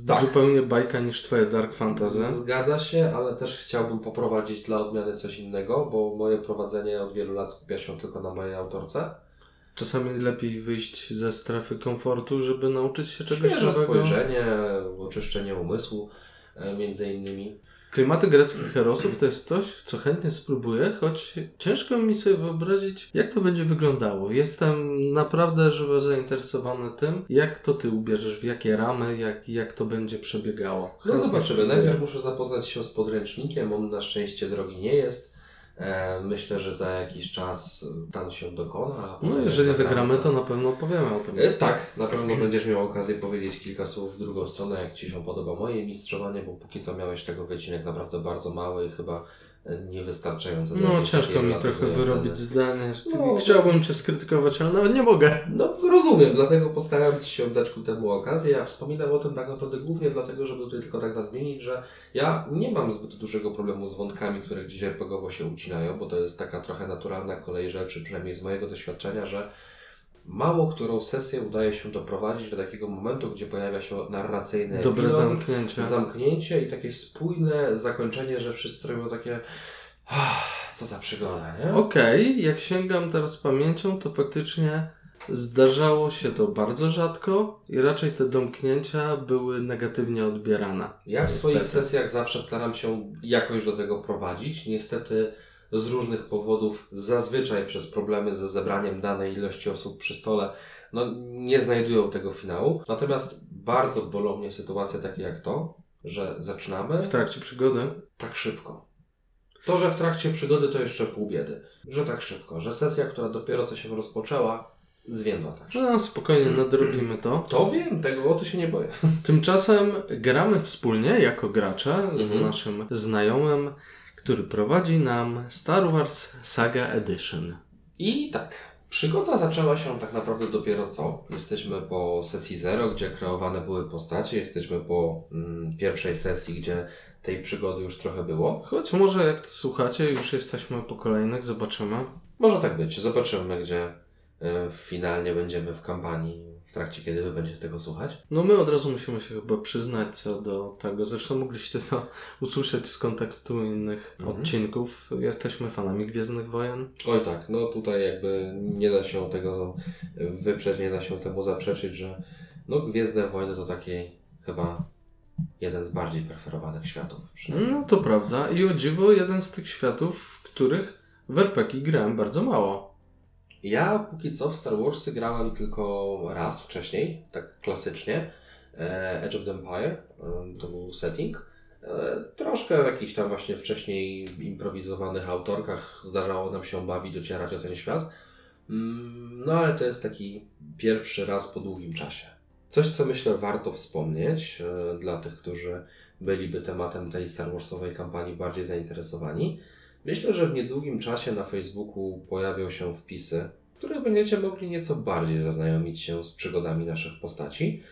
Tak. zupełnie bajka niż Twoje Dark Fantasy. Zgadza się, ale też chciałbym poprowadzić dla odmiany coś innego, bo moje prowadzenie od wielu lat skupia się tylko na mojej autorce. Czasami lepiej wyjść ze strefy komfortu, żeby nauczyć się czegoś Świeże nowego. spojrzenie, oczyszczenie umysłu e, między innymi. Klimaty greckich herosów to jest coś, co chętnie spróbuję, choć ciężko mi sobie wyobrazić, jak to będzie wyglądało. Jestem naprawdę żywo zainteresowany tym, jak to ty ubierzesz, w jakie ramy, jak, jak to będzie przebiegało. No zobaczymy. Najpierw muszę zapoznać się z podręcznikiem. On na szczęście drogi nie jest. E, myślę, że za jakiś czas stan się dokona. No jeżeli zagramy, to na pewno opowiemy o tym. E, tak, na pewno będziesz miał okazję powiedzieć kilka słów w drugą stronę, jak Ci się podoba moje mistrzowanie, bo póki co miałeś tego wycinek naprawdę bardzo mały i chyba e, niewystarczający. do No ciężko mi trochę wyrobić zdanie. No, Chciałbym cię skrytykować, ale nawet nie mogę. No rozumiem, dlatego postaram się dać ku temu okazję. Ja wspominam o tym tak naprawdę głównie dlatego, żeby tutaj tylko tak nadmienić, że ja nie mam zbyt dużego problemu z wątkami, które gdzieś RPGowo się ucinają, bo to jest taka trochę naturalna kolej rzeczy, przynajmniej z mojego doświadczenia, że mało którą sesję udaje się doprowadzić do takiego momentu, gdzie pojawia się narracyjny Dobre epilog, zamknięcie. zamknięcie i takie spójne zakończenie, że wszyscy robią takie "Ah, co za przygoda, nie? Okej, jak sięgam teraz pamięcią, to faktycznie zdarzało się to bardzo rzadko i raczej te domknięcia były negatywnie odbierane. Ja w Niestety. swoich sesjach zawsze staram się jakoś do tego prowadzić. Niestety z różnych powodów, zazwyczaj przez problemy ze zebraniem danej ilości osób przy stole, no nie znajdują tego finału. Natomiast bardzo bolą mnie sytuacje takie jak to, że zaczynamy W trakcie przygody. tak szybko. To, że w trakcie przygody to jeszcze pół biedy. Że tak szybko, że sesja, która dopiero co się rozpoczęła, zwiędła tak szybko. No spokojnie, nadrobimy to. To wiem, tego o to się nie boję. Tymczasem gramy wspólnie jako gracze z Mhm. naszym znajomym, który prowadzi nam Star Wars Saga Edition. I tak, przygoda zaczęła się tak naprawdę dopiero co. Jesteśmy po sesji zero, gdzie kreowane były postacie, jesteśmy po mm, pierwszej sesji, gdzie tej przygody już trochę było. Choć może jak to słuchacie, już jesteśmy po kolejnych, zobaczymy. Może tak być, zobaczymy, gdzie finalnie będziemy w kampanii, w trakcie kiedy wy będziecie tego słuchać. No my od razu musimy się chyba przyznać co do tego. Zresztą mogliście to [LAUGHS] usłyszeć z kontekstu innych Mhm. odcinków. Jesteśmy fanami Gwiezdnych Wojen. Oj tak, no tutaj jakby nie da się tego wyprzeć, nie da się temu zaprzeczyć, że no Gwiezdne Wojny to taki chyba jeden z bardziej preferowanych światów. No to prawda. I o dziwo jeden z tych światów, w których w RPG grałem bardzo mało. Ja póki co w Star Warsy grałem tylko raz wcześniej, tak klasycznie. E, Edge of the Empire e, to był setting. E, Troszkę w jakichś tam właśnie wcześniej improwizowanych autorkach zdarzało nam się bawić, docierać o ten świat. Mm, No ale to jest taki pierwszy raz po długim czasie. Coś, co myślę warto wspomnieć dla tych, którzy byliby tematem tej Star Warsowej kampanii bardziej zainteresowani. Myślę, że w niedługim czasie na Facebooku pojawią się wpisy, w których będziecie mogli nieco bardziej zaznajomić się z przygodami naszych postaci,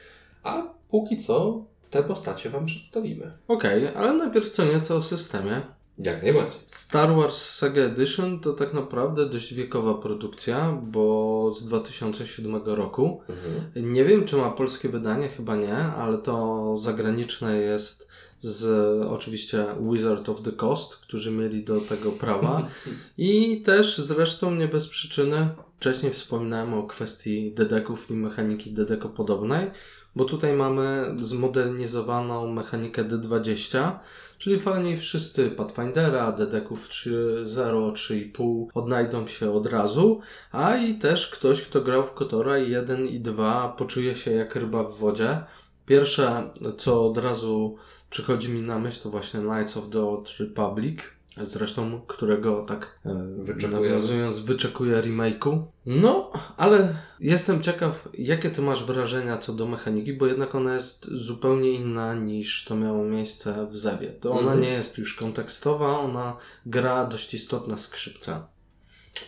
a póki co te postacie Wam przedstawimy. Okej, ale najpierw co nieco o systemie. Jak najbardziej. Star Wars Saga Edition to tak naprawdę dość wiekowa produkcja, bo z 2007 roku. Mhm. Nie wiem, czy ma polskie wydanie, chyba nie, ale to zagraniczne jest z oczywiście Wizard of the Coast, którzy mieli do tego prawa. [LAUGHS] I też zresztą nie bez przyczyny, wcześniej wspominałem o kwestii dedeków i mechaniki dedeko podobnej. bo tutaj mamy zmodernizowaną mechanikę D20, czyli fajnie wszyscy Pathfindera, Dedeków 3.0, 3.5 odnajdą się od razu, a i też ktoś, kto grał w Kotora 1 i 2 poczuje się jak ryba w wodzie. Pierwsze, co od razu przychodzi mi na myśl, to właśnie Knights of the Old Republic, zresztą którego tak e, Wyczekujemy. nawiązując wyczekuję remake'u. No, ale jestem ciekaw, jakie ty masz wrażenia co do mechaniki, bo jednak ona jest zupełnie inna niż to miało miejsce w Zewie. To ona Mhm. nie jest już kontekstowa, ona gra dość istotna skrzypca.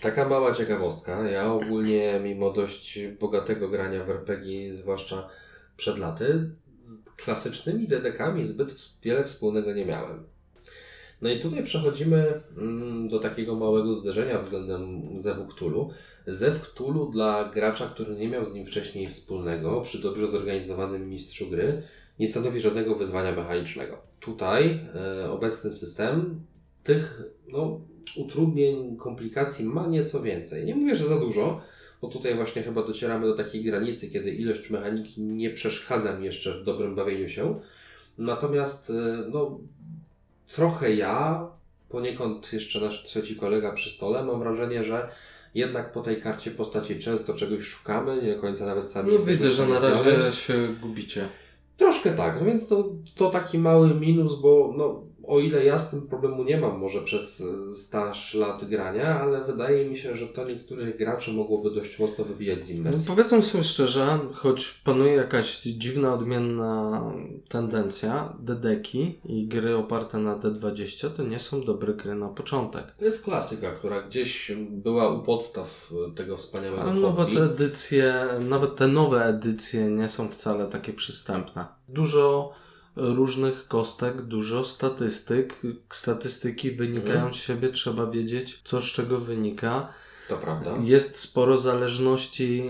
Taka mała ciekawostka. Ja ogólnie, mimo dość bogatego grania w RPG, zwłaszcza przed laty, z klasycznymi dedekami zbyt wiele wspólnego nie miałem. No i tutaj przechodzimy mm, do takiego małego zderzenia względem Zewu Cthulhu. Zew Cthulhu dla gracza, który nie miał z nim wcześniej wspólnego, przy dobrze zorganizowanym mistrzu gry, nie stanowi żadnego wyzwania mechanicznego. Tutaj e, obecny system tych no, utrudnień, komplikacji ma nieco więcej. Nie mówię, że za dużo, bo tutaj właśnie chyba docieramy do takiej granicy, kiedy ilość mechaniki nie przeszkadza mi jeszcze w dobrym bawieniu się. Natomiast e, no, trochę ja, poniekąd jeszcze nasz trzeci kolega przy stole, mam wrażenie, że jednak po tej karcie postaci często czegoś szukamy, nie do końca nawet sami No widzę, że na razie się gubicie. Troszkę tak, no więc to, to taki mały minus, bo no, o ile ja z tym problemu nie mam może przez y, staż lat grania, ale wydaje mi się, że to niektórych graczy mogłoby dość mocno wybijać z No, imersji. powiedzmy sobie szczerze, choć panuje jakaś dziwna, odmienna tendencja, dedeki i gry oparte na D20 to nie są dobre gry na początek. To jest klasyka, która gdzieś była u podstaw y, tego wspaniałego Ale nowe te edycje, nawet te nowe edycje nie są wcale takie przystępne. Dużo różnych kostek, dużo statystyk. Statystyki wynikają z siebie, trzeba wiedzieć, co z czego wynika. To prawda. Jest sporo zależności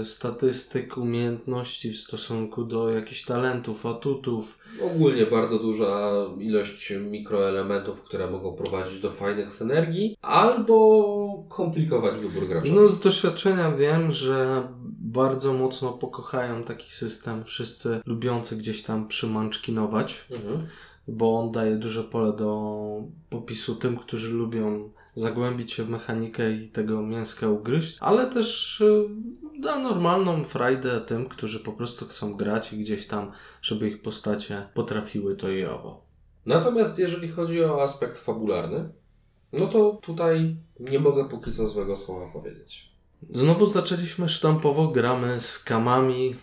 y, statystyk, umiejętności w stosunku do jakichś talentów, atutów. Ogólnie bardzo duża ilość mikroelementów, które mogą prowadzić do fajnych synergii albo komplikować wybór gracza. No z doświadczenia wiem, że bardzo mocno pokochają taki system wszyscy lubiący gdzieś tam przymanczkinować. Mhm. Bo on daje duże pole do popisu tym, którzy lubią zagłębić się w mechanikę i tego mięska ugryźć, ale też y, da normalną frajdę tym, którzy po prostu chcą grać i gdzieś tam, żeby ich postacie potrafiły to i owo. Natomiast jeżeli chodzi o aspekt fabularny, no to tutaj nie mogę póki co złego słowa powiedzieć. Znowu zaczęliśmy sztampowo, gramy z kamami,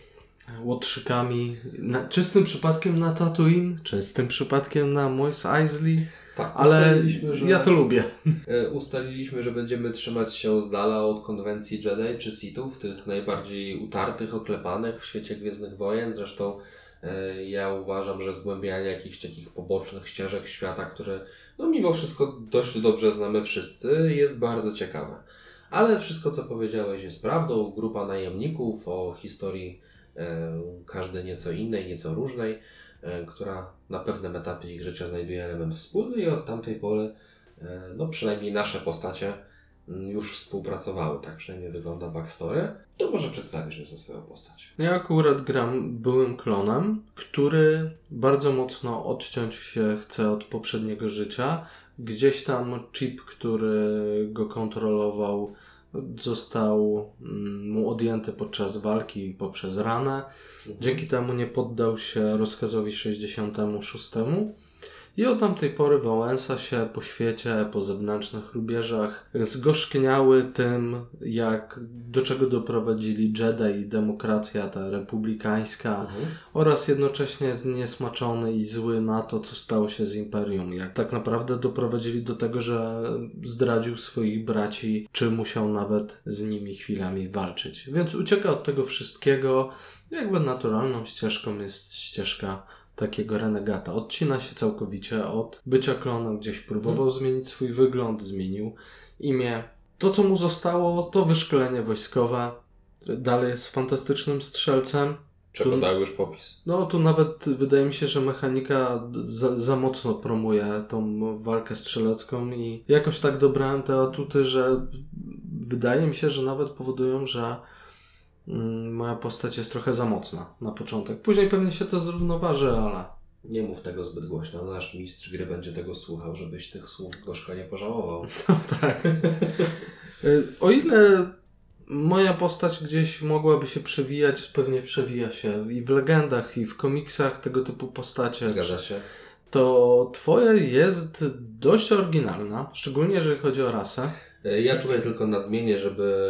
łotrzykami, na, czystym przypadkiem na Tatooine, czystym przypadkiem na Mos Eisley, Tak, ale że, ja to lubię. [LAUGHS] e, ustaliliśmy, że będziemy trzymać się z dala od konwencji Jedi czy Sithów, tych najbardziej utartych, oklepanych w świecie Gwiezdnych Wojen. Zresztą e, ja uważam, że zgłębianie jakichś takich pobocznych ścieżek świata, które no mimo wszystko dość dobrze znamy wszyscy, jest bardzo ciekawe. Ale wszystko, co powiedziałeś, jest prawdą. Grupa najemników o historii każdej nieco innej, nieco różnej, która na pewnym etapie ich życia znajduje element wspólny i od tamtej pory, no przynajmniej nasze postacie mm, już współpracowały, tak przynajmniej wygląda backstory. To może przedstawisz nieco swoją postać. Ja akurat gram byłym klonem, który bardzo mocno odciąć się chce od poprzedniego życia. Gdzieś tam chip, który go kontrolował, został mm, mu odjęty podczas walki poprzez ranę. Dzięki temu nie poddał się rozkazowi 66. I od tamtej pory Wałęsa się po świecie, po zewnętrznych rubieżach zgorzkniały tym, jak, do czego doprowadzili Jedi i demokracja ta republikańska Mhm. oraz jednocześnie zniesmaczony i zły na to, co stało się z Imperium. Jak tak naprawdę doprowadzili do tego, że zdradził swoich braci, czy musiał nawet z nimi chwilami walczyć. Więc ucieka od tego wszystkiego. Jakby naturalną ścieżką jest ścieżka takiego renegata. Odcina się całkowicie od bycia klonem, gdzieś próbował zmienić swój wygląd, zmienił imię. To, co mu zostało, to wyszkolenie wojskowe. Dalej jest fantastycznym strzelcem. Czego Tu- dał już popis? No, tu nawet wydaje mi się, że mechanika za, za mocno promuje tą walkę strzelecką i jakoś tak dobrałem te atuty, że wydaje mi się, że nawet powodują, że moja postać jest trochę za mocna na początek. Później pewnie się to zrównoważy, ale Nie mów tego zbyt głośno, nasz mistrz gry będzie tego słuchał, żebyś tych słów gorzko nie pożałował. [LAUGHS] tak. Y, O ile moja postać gdzieś mogłaby się przewijać, pewnie przewija się i w legendach, i w komiksach tego typu postacie. Zgadza się? To twoja jest dość oryginalna, szczególnie jeżeli chodzi o rasę. E, Ja tutaj tylko nadmienię, żeby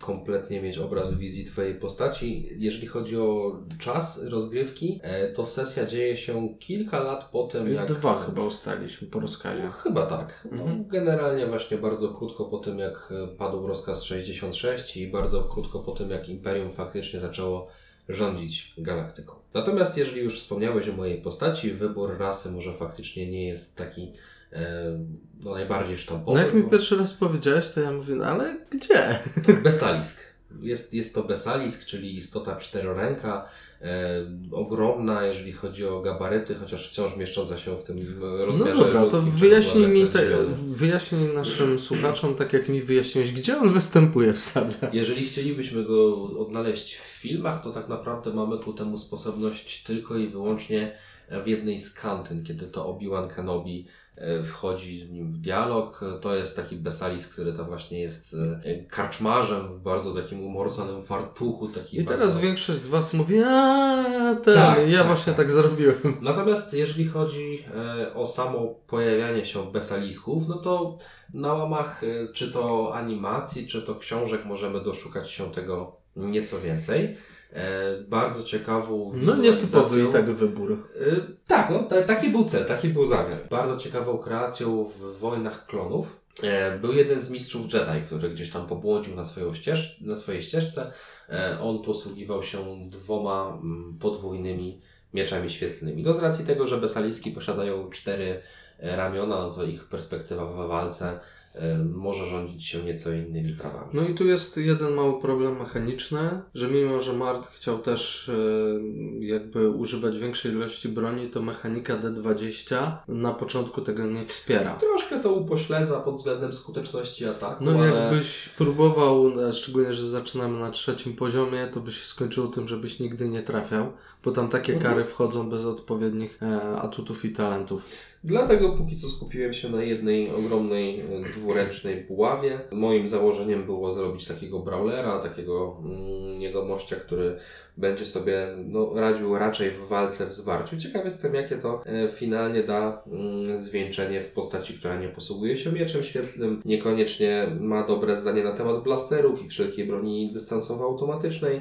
kompletnie mieć obraz wizji Twojej postaci. Jeżeli chodzi o czas rozgrywki, e, to sesja dzieje się kilka lat po tym, jak. Dwa chyba ustaliśmy po rozkazie. Chyba tak. No, Mhm. Generalnie właśnie bardzo krótko po tym, jak e, padł rozkaz 66 i bardzo krótko po tym, jak Imperium faktycznie zaczęło rządzić galaktyką. Natomiast jeżeli już wspomniałeś o mojej postaci, wybór rasy może faktycznie nie jest taki no, najbardziej sztampowy. No jak mi bo- pierwszy raz powiedziałeś, to ja mówię, no ale gdzie? [LAUGHS] Besalisk. Jest, jest to besalisk, czyli istota czteroręka, e, ogromna, jeżeli chodzi o gabaryty, chociaż wciąż mieszcząca się w tym e, No rozmiarze dobra, to wyjaśnij mi, te, wyjaśnij naszym słuchaczom, tak jak mi wyjaśniłeś, gdzie on występuje w sadze. Jeżeli chcielibyśmy go odnaleźć w filmach, to tak naprawdę mamy ku temu sposobność tylko i wyłącznie w jednej z kantyn, kiedy to Obi-Wan Kenobi e, wchodzi z nim w dialog. To jest taki besalisk, który to właśnie jest e, karczmarzem w bardzo takim umorsonym fartuchu. Taki I teraz bardzo... większość z Was mówi, a ten, Tak, ja tak, właśnie tak. tak zrobiłem. Natomiast jeżeli chodzi e, o samo pojawianie się besalisków, no to na łamach e, czy to animacji, czy to książek możemy doszukać się tego nieco więcej. E, bardzo ciekawą No nietypowy i tak wybór. Y, Tak, no, ta, taki był cel, taki był zamiar. Bardzo ciekawą kreacją w Wojnach Klonów e, był jeden z mistrzów Jedi, który gdzieś tam pobłądził na, swoją ścież, na swojej ścieżce. E, On posługiwał się dwoma mm, podwójnymi mieczami świetlnymi. No z racji tego, że Besaliski posiadają cztery e, ramiona, no to ich perspektywa w walce e, może rządzić się nieco innymi prawami. No i tu jest jeden mały problem mechaniczny, że mimo, że Mart chciał też e, jakby używać większej ilości broni, to mechanika D20 na początku tego nie wspiera. Troszkę to upośledza pod względem skuteczności ataku, No ale... jakbyś próbował, e, szczególnie, że zaczynamy na trzecim poziomie, to by się skończyło tym, żebyś nigdy nie trafiał, bo tam takie Mhm. kary wchodzą bez odpowiednich e, atutów i talentów. Dlatego póki co skupiłem się na jednej ogromnej e, dwuręcznej buławie. Moim założeniem było zrobić takiego brawlera, takiego mm, jegomościa, który będzie sobie no, radził raczej w walce w zwarciu. Ciekaw jestem, jakie to e, finalnie da mm, zwieńczenie w postaci, która nie posługuje się mieczem świetlnym, niekoniecznie ma dobre zdanie na temat blasterów i wszelkiej broni dystansowo-automatycznej.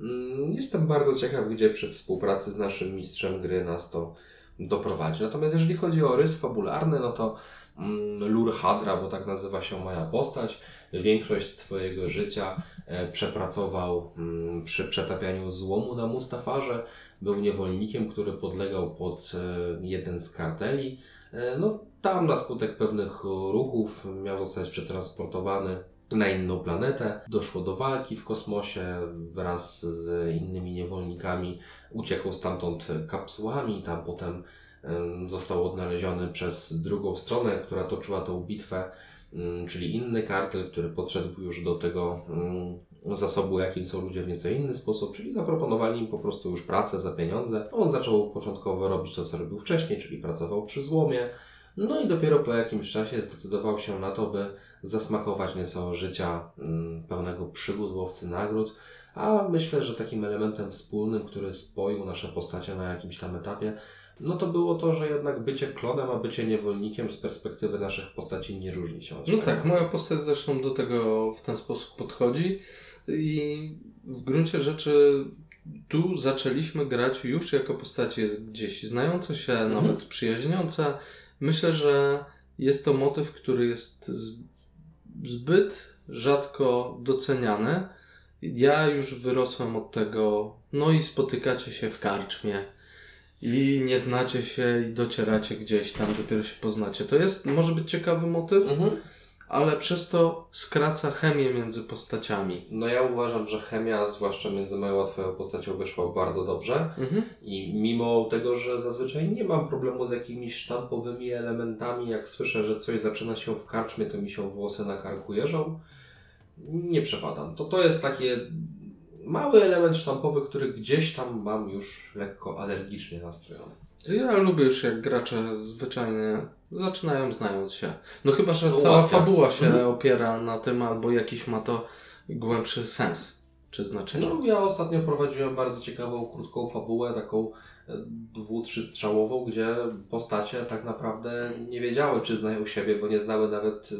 Mm, Jestem bardzo ciekaw, gdzie przy współpracy z naszym mistrzem gry nas to doprowadzi. Natomiast jeżeli chodzi o rys fabularny, no to mm, Lur Hadra, bo tak nazywa się moja postać, większość swojego życia e, przepracował mm, przy przetapianiu złomu na Mustafarze. Był niewolnikiem, który podlegał pod e, jeden z karteli. E, No, tam na skutek pewnych ruchów miał zostać przetransportowany na inną planetę. Doszło do walki w kosmosie wraz z innymi niewolnikami. Uciekł stamtąd kapsułami, tam potem em, został odnaleziony przez drugą stronę, która toczyła tą bitwę, czyli inny kartel, który podszedł już do tego zasobu, jakim są ludzie w nieco inny sposób, czyli zaproponowali im po prostu już pracę za pieniądze. On zaczął początkowo robić to, co robił wcześniej, czyli pracował przy złomie. No i dopiero po jakimś czasie zdecydował się na to, by zasmakować nieco życia mm, pełnego przygód, łowcy nagród. A myślę, że takim elementem wspólnym, który spoił nasze postacie na jakimś tam etapie, no to było to, że jednak bycie klonem, a bycie niewolnikiem z perspektywy naszych postaci nie różni się. od No tak, moja postać zresztą do tego w ten sposób podchodzi i w gruncie rzeczy tu zaczęliśmy grać już jako postacie gdzieś znające się, Mhm. nawet przyjaźniące. Myślę, że jest to motyw, który jest zbyt rzadko doceniany. Ja już wyrosłem od tego, no i spotykacie się w karczmie i nie znacie się i docieracie gdzieś tam, dopiero się poznacie. To jest, może być ciekawy motyw, Mhm. Ale przez to skraca chemię między postaciami. No ja uważam, że chemia, zwłaszcza między moją a twoją postacią, wyszła bardzo dobrze. Mhm. I mimo tego, że zazwyczaj nie mam problemu z jakimiś sztampowymi elementami, jak słyszę, że coś zaczyna się w karczmie, to mi się włosy na karku jeżą, nie przepadam. To, to jest takie mały element sztampowy, który gdzieś tam mam już lekko alergicznie nastrojony. Ja lubię już jak gracze zwyczajnie zaczynają znając się. No chyba, że To cała fabuła się Mhm. opiera na tym, albo jakiś ma to głębszy sens czy znaczenie. No, ja ostatnio prowadziłem bardzo ciekawą, krótką fabułę, taką e, dwu, trzystrzałową, gdzie postacie tak naprawdę nie wiedziały, czy znają siebie, bo nie znały nawet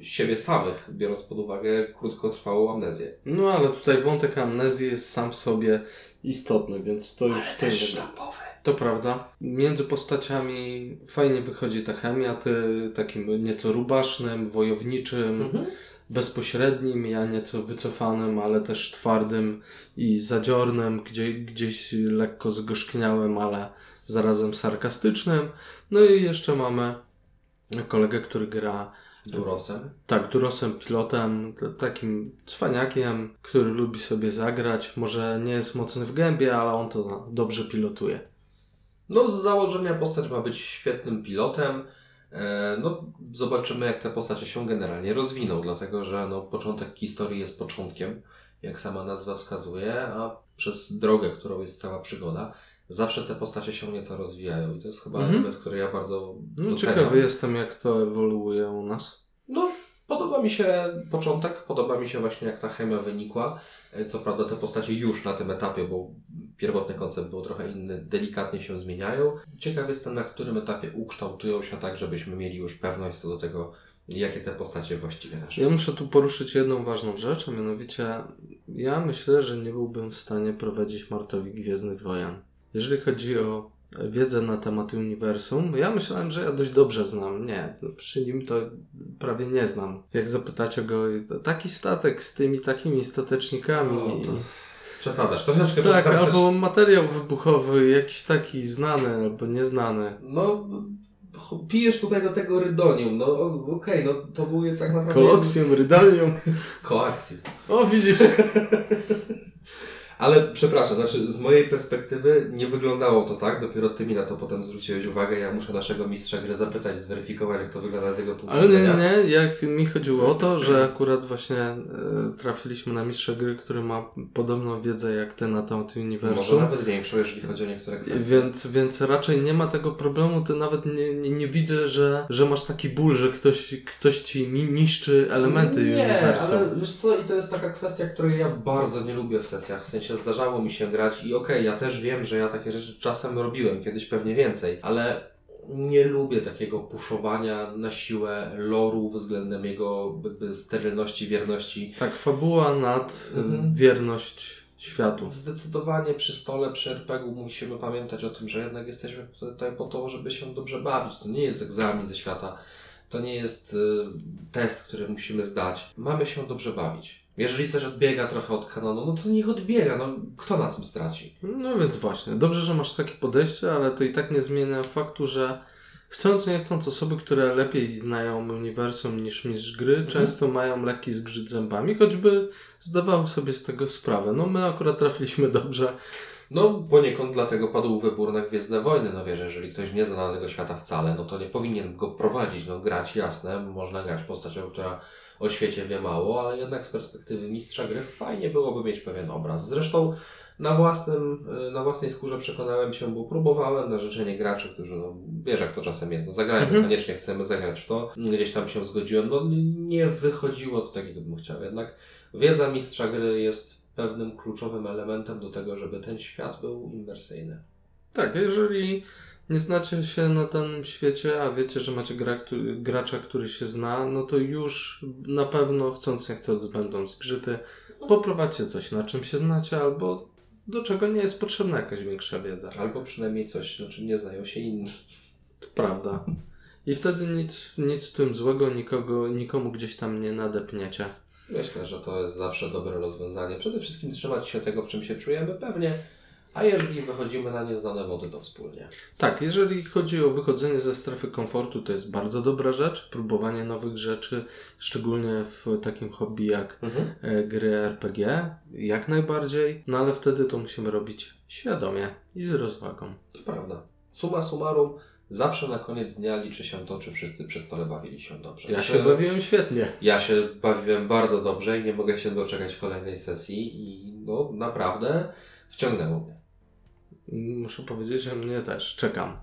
e, siebie samych, biorąc pod uwagę krótkotrwałą amnezję. No ale tutaj wątek amnezji jest sam w sobie istotny, więc to już to jest- sztampowy. To prawda. Między postaciami fajnie wychodzi ta chemia, ty takim nieco rubasznym, wojowniczym, Mhm. bezpośrednim, ja nieco wycofanym, ale też twardym i zadziornym, gdzie, gdzieś lekko zgorzkniałym, ale zarazem sarkastycznym. No i jeszcze mamy kolegę, który gra Durosem. tak, Durosem pilotem, takim cwaniakiem, który lubi sobie zagrać. Może nie jest mocny w gębie, ale on to dobrze pilotuje. No, z założenia postać ma być świetnym pilotem. E, No, zobaczymy, jak te postacie się generalnie rozwiną, dlatego że no, początek historii jest początkiem, jak sama nazwa wskazuje, a przez drogę, którą jest cała przygoda, zawsze te postacie się nieco rozwijają. I to jest chyba Mhm. element, który ja bardzo No, doceniam. ciekawy jestem, jak to ewoluuje u nas. No, podoba mi się początek, podoba mi się właśnie jak ta chemia wynikła. E, Co prawda te postacie już na tym etapie, bo pierwotny koncept był trochę inny, delikatnie się zmieniają. Ciekaw jestem, na którym etapie ukształtują się tak, żebyśmy mieli już pewność co do tego, jakie te postacie właściwie nasze Ja muszę tu poruszyć jedną ważną rzecz, a mianowicie ja myślę, że nie byłbym w stanie prowadzić Martowi Gwiezdnych Wojen. Jeżeli chodzi o wiedzę na temat uniwersum, ja myślałem, że ja dość dobrze znam. Nie, przy nim to prawie nie znam. Jak zapytacie go, taki statek z tymi takimi statecznikami. O, to Przesadzasz, troszeczkę Tak, przesadzasz. albo materiał wybuchowy, jakiś taki znany albo nieznany. No, pijesz tutaj do tego rydonium, no okej, no to były tak naprawdę... Koloksjum, rydalium. [LAUGHS] Koaksy. O, widzisz. [LAUGHS] Ale przepraszam, znaczy z mojej perspektywy nie wyglądało to tak, dopiero ty mi na to potem zwróciłeś uwagę, ja muszę naszego mistrza gry zapytać, zweryfikować jak to wygląda z jego punktu Ale nie, widzenia. nie, nie, jak mi chodziło o to, że akurat właśnie e, trafiliśmy na mistrza gry, który ma podobną wiedzę jak ty na temat Może uniwersum. nawet większą, jeżeli chodzi o niektóre kwestie. Więc, więc raczej nie ma tego problemu, ty nawet nie, nie, nie widzę, że, że masz taki ból, że ktoś, ktoś ci niszczy elementy nie, uniwersum. ale wiesz co, i to jest taka kwestia, której ja bardzo nie lubię w sesjach, w sensie zdarzało mi się grać i okej, ja też wiem, że ja takie rzeczy czasem robiłem, kiedyś pewnie więcej, ale nie lubię takiego puszowania na siłę loru względem jego jakby sterylności, wierności. Tak, fabuła nad Mhm. wierność światu. Zdecydowanie przy stole, przy RPG-u musimy pamiętać o tym, że jednak jesteśmy tutaj po to, żeby się dobrze bawić. To nie jest egzamin ze świata, to nie jest y, test, który musimy zdać. Mamy się dobrze bawić. Jeżeli coś odbiega trochę od kanonu, no to niech odbiega, no kto na tym straci? No więc właśnie, dobrze, że masz takie podejście, ale to i tak nie zmienia faktu, że chcąc nie chcąc osoby, które lepiej znają uniwersum niż mistrz gry, Mhm. często mają lekki zgrzyt zębami, choćby zdawały sobie z tego sprawę. No my akurat trafiliśmy dobrze. No poniekąd dlatego padł wybór na Gwiezdne Wojny, no wiesz, jeżeli ktoś nie zna danego świata wcale, no to nie powinien go prowadzić, no grać jasne, można grać postacią, która o świecie wie mało, ale jednak z perspektywy mistrza gry fajnie byłoby mieć pewien obraz. Zresztą na, własnym, y, na własnej skórze przekonałem się, bo próbowałem na życzenie graczy, którzy, no wiesz jak to czasem jest, no zagrajmy, Mhm. koniecznie chcemy zagrać w to, gdzieś tam się zgodziłem, no nie wychodziło to tak, jakbym chciał, jednak wiedza mistrza gry jest pewnym kluczowym elementem do tego, żeby ten świat był imersyjny. Tak, jeżeli nie znacie się na danym świecie, a wiecie, że macie gra, który, gracza, który się zna, no to już na pewno chcąc nie chcąc będą zgrzyty. Poprowadźcie coś, na czym się znacie, albo do czego nie jest potrzebna jakaś większa wiedza. Albo przynajmniej coś, na czym nie znają się inni. To prawda. I wtedy nic, nic w tym złego, nikogo, nikomu gdzieś tam nie nadepniecie. Myślę, że to jest zawsze dobre rozwiązanie. Przede wszystkim trzymać się tego, w czym się czujemy pewnie, a jeżeli wychodzimy na nieznane wody, to wspólnie. Tak, jeżeli chodzi o wychodzenie ze strefy komfortu, to jest bardzo dobra rzecz. Próbowanie nowych rzeczy, szczególnie w takim hobby jak Mhm. e, gry RPG, jak najbardziej. No ale wtedy to musimy robić świadomie i z rozwagą. To prawda. Suma summarum, zawsze na koniec dnia liczy się to, czy wszyscy przy stole bawili się dobrze. Ja Czy- się bawiłem świetnie. Ja się bawiłem bardzo dobrze i nie mogę się doczekać kolejnej sesji i no naprawdę wciągnęło mnie. Muszę powiedzieć, że mnie też. Czekam.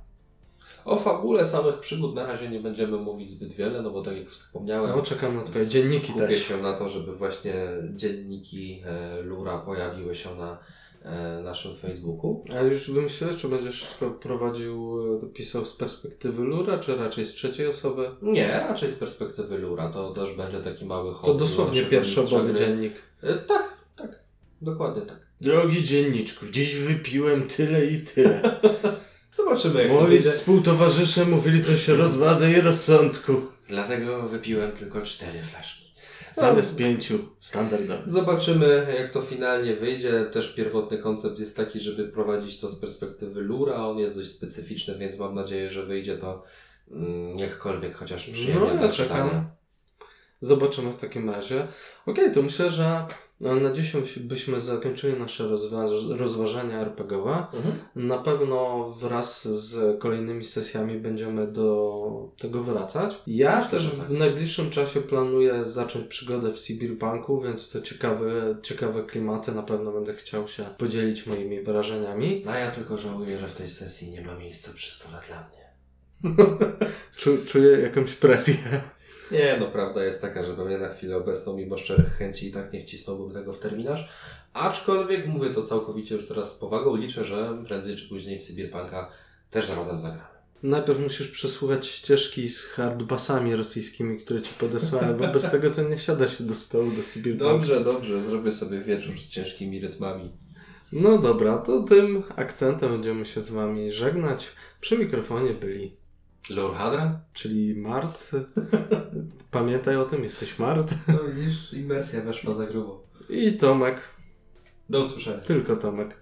O fabule samych przygód na razie nie będziemy mówić zbyt wiele, no bo tak jak wspomniałem, No, czekam na twoje dzienniki skupię też. się na to, żeby właśnie dzienniki e, Lura pojawiły się na e, naszym Facebooku. A już wymyśliłeś, czy będziesz to prowadził, e, pisał z perspektywy Lura, czy raczej z trzeciej osoby? Nie, raczej z perspektywy Lura, to też będzie taki mały To hobby dosłownie naszego pierwszobowy mistrza gry. dziennik. Tak, tak, dokładnie tak. Drogi dzienniczku, dziś wypiłem tyle i tyle. [LAUGHS] Zobaczymy jak to Moi będzie. współtowarzysze mówili coś o rozwadze i rozsądku. Dlatego wypiłem tylko cztery flaszki. Zamiast pięciu, standardowo. Zobaczymy, jak to finalnie wyjdzie. Też pierwotny koncept jest taki, żeby prowadzić to z perspektywy Lura. On jest dość specyficzny, więc mam nadzieję, że wyjdzie to mm, jakkolwiek chociaż przyjemnie No, ja dla czekam. czytania. Zobaczymy w takim razie. Okej, to myślę, że no, na dzisiaj byśmy zakończyli nasze rozwa- rozważania RPGowe. Mhm. Na pewno wraz z kolejnymi sesjami będziemy do tego wracać. Ja Myślę, też w tak. najbliższym czasie planuję zacząć przygodę w Cyberpunku, więc to ciekawe, ciekawe klimaty. Na pewno będę chciał się podzielić moimi wrażeniami. A ja tylko żałuję, że w tej sesji nie ma miejsca przy stole dla mnie. [LAUGHS] Czu, czuję jakąś presję. Nie, no prawda jest taka, że pewnie na chwilę obecną, mimo szczerych chęci, i tak nie wcisnąłbym tego w terminarz. Aczkolwiek mówię to całkowicie już teraz z powagą. Liczę, że prędzej czy później w Cyberpunka też razem zagramy. Najpierw musisz przesłuchać ścieżki z hardbasami rosyjskimi, które ci podesłałem, bo bez tego to nie siada się do stołu do Cyberpunka. Dobrze, dobrze, zrobię sobie wieczór z ciężkimi rytmami. No dobra, to tym akcentem będziemy się z wami żegnać. Przy mikrofonie byli, Lord Hadra? czyli Mart. Pamiętaj o tym, jesteś Mart. No widzisz, imersja weszła za grubo. I Tomek, Do usłyszenia. tylko Tomek.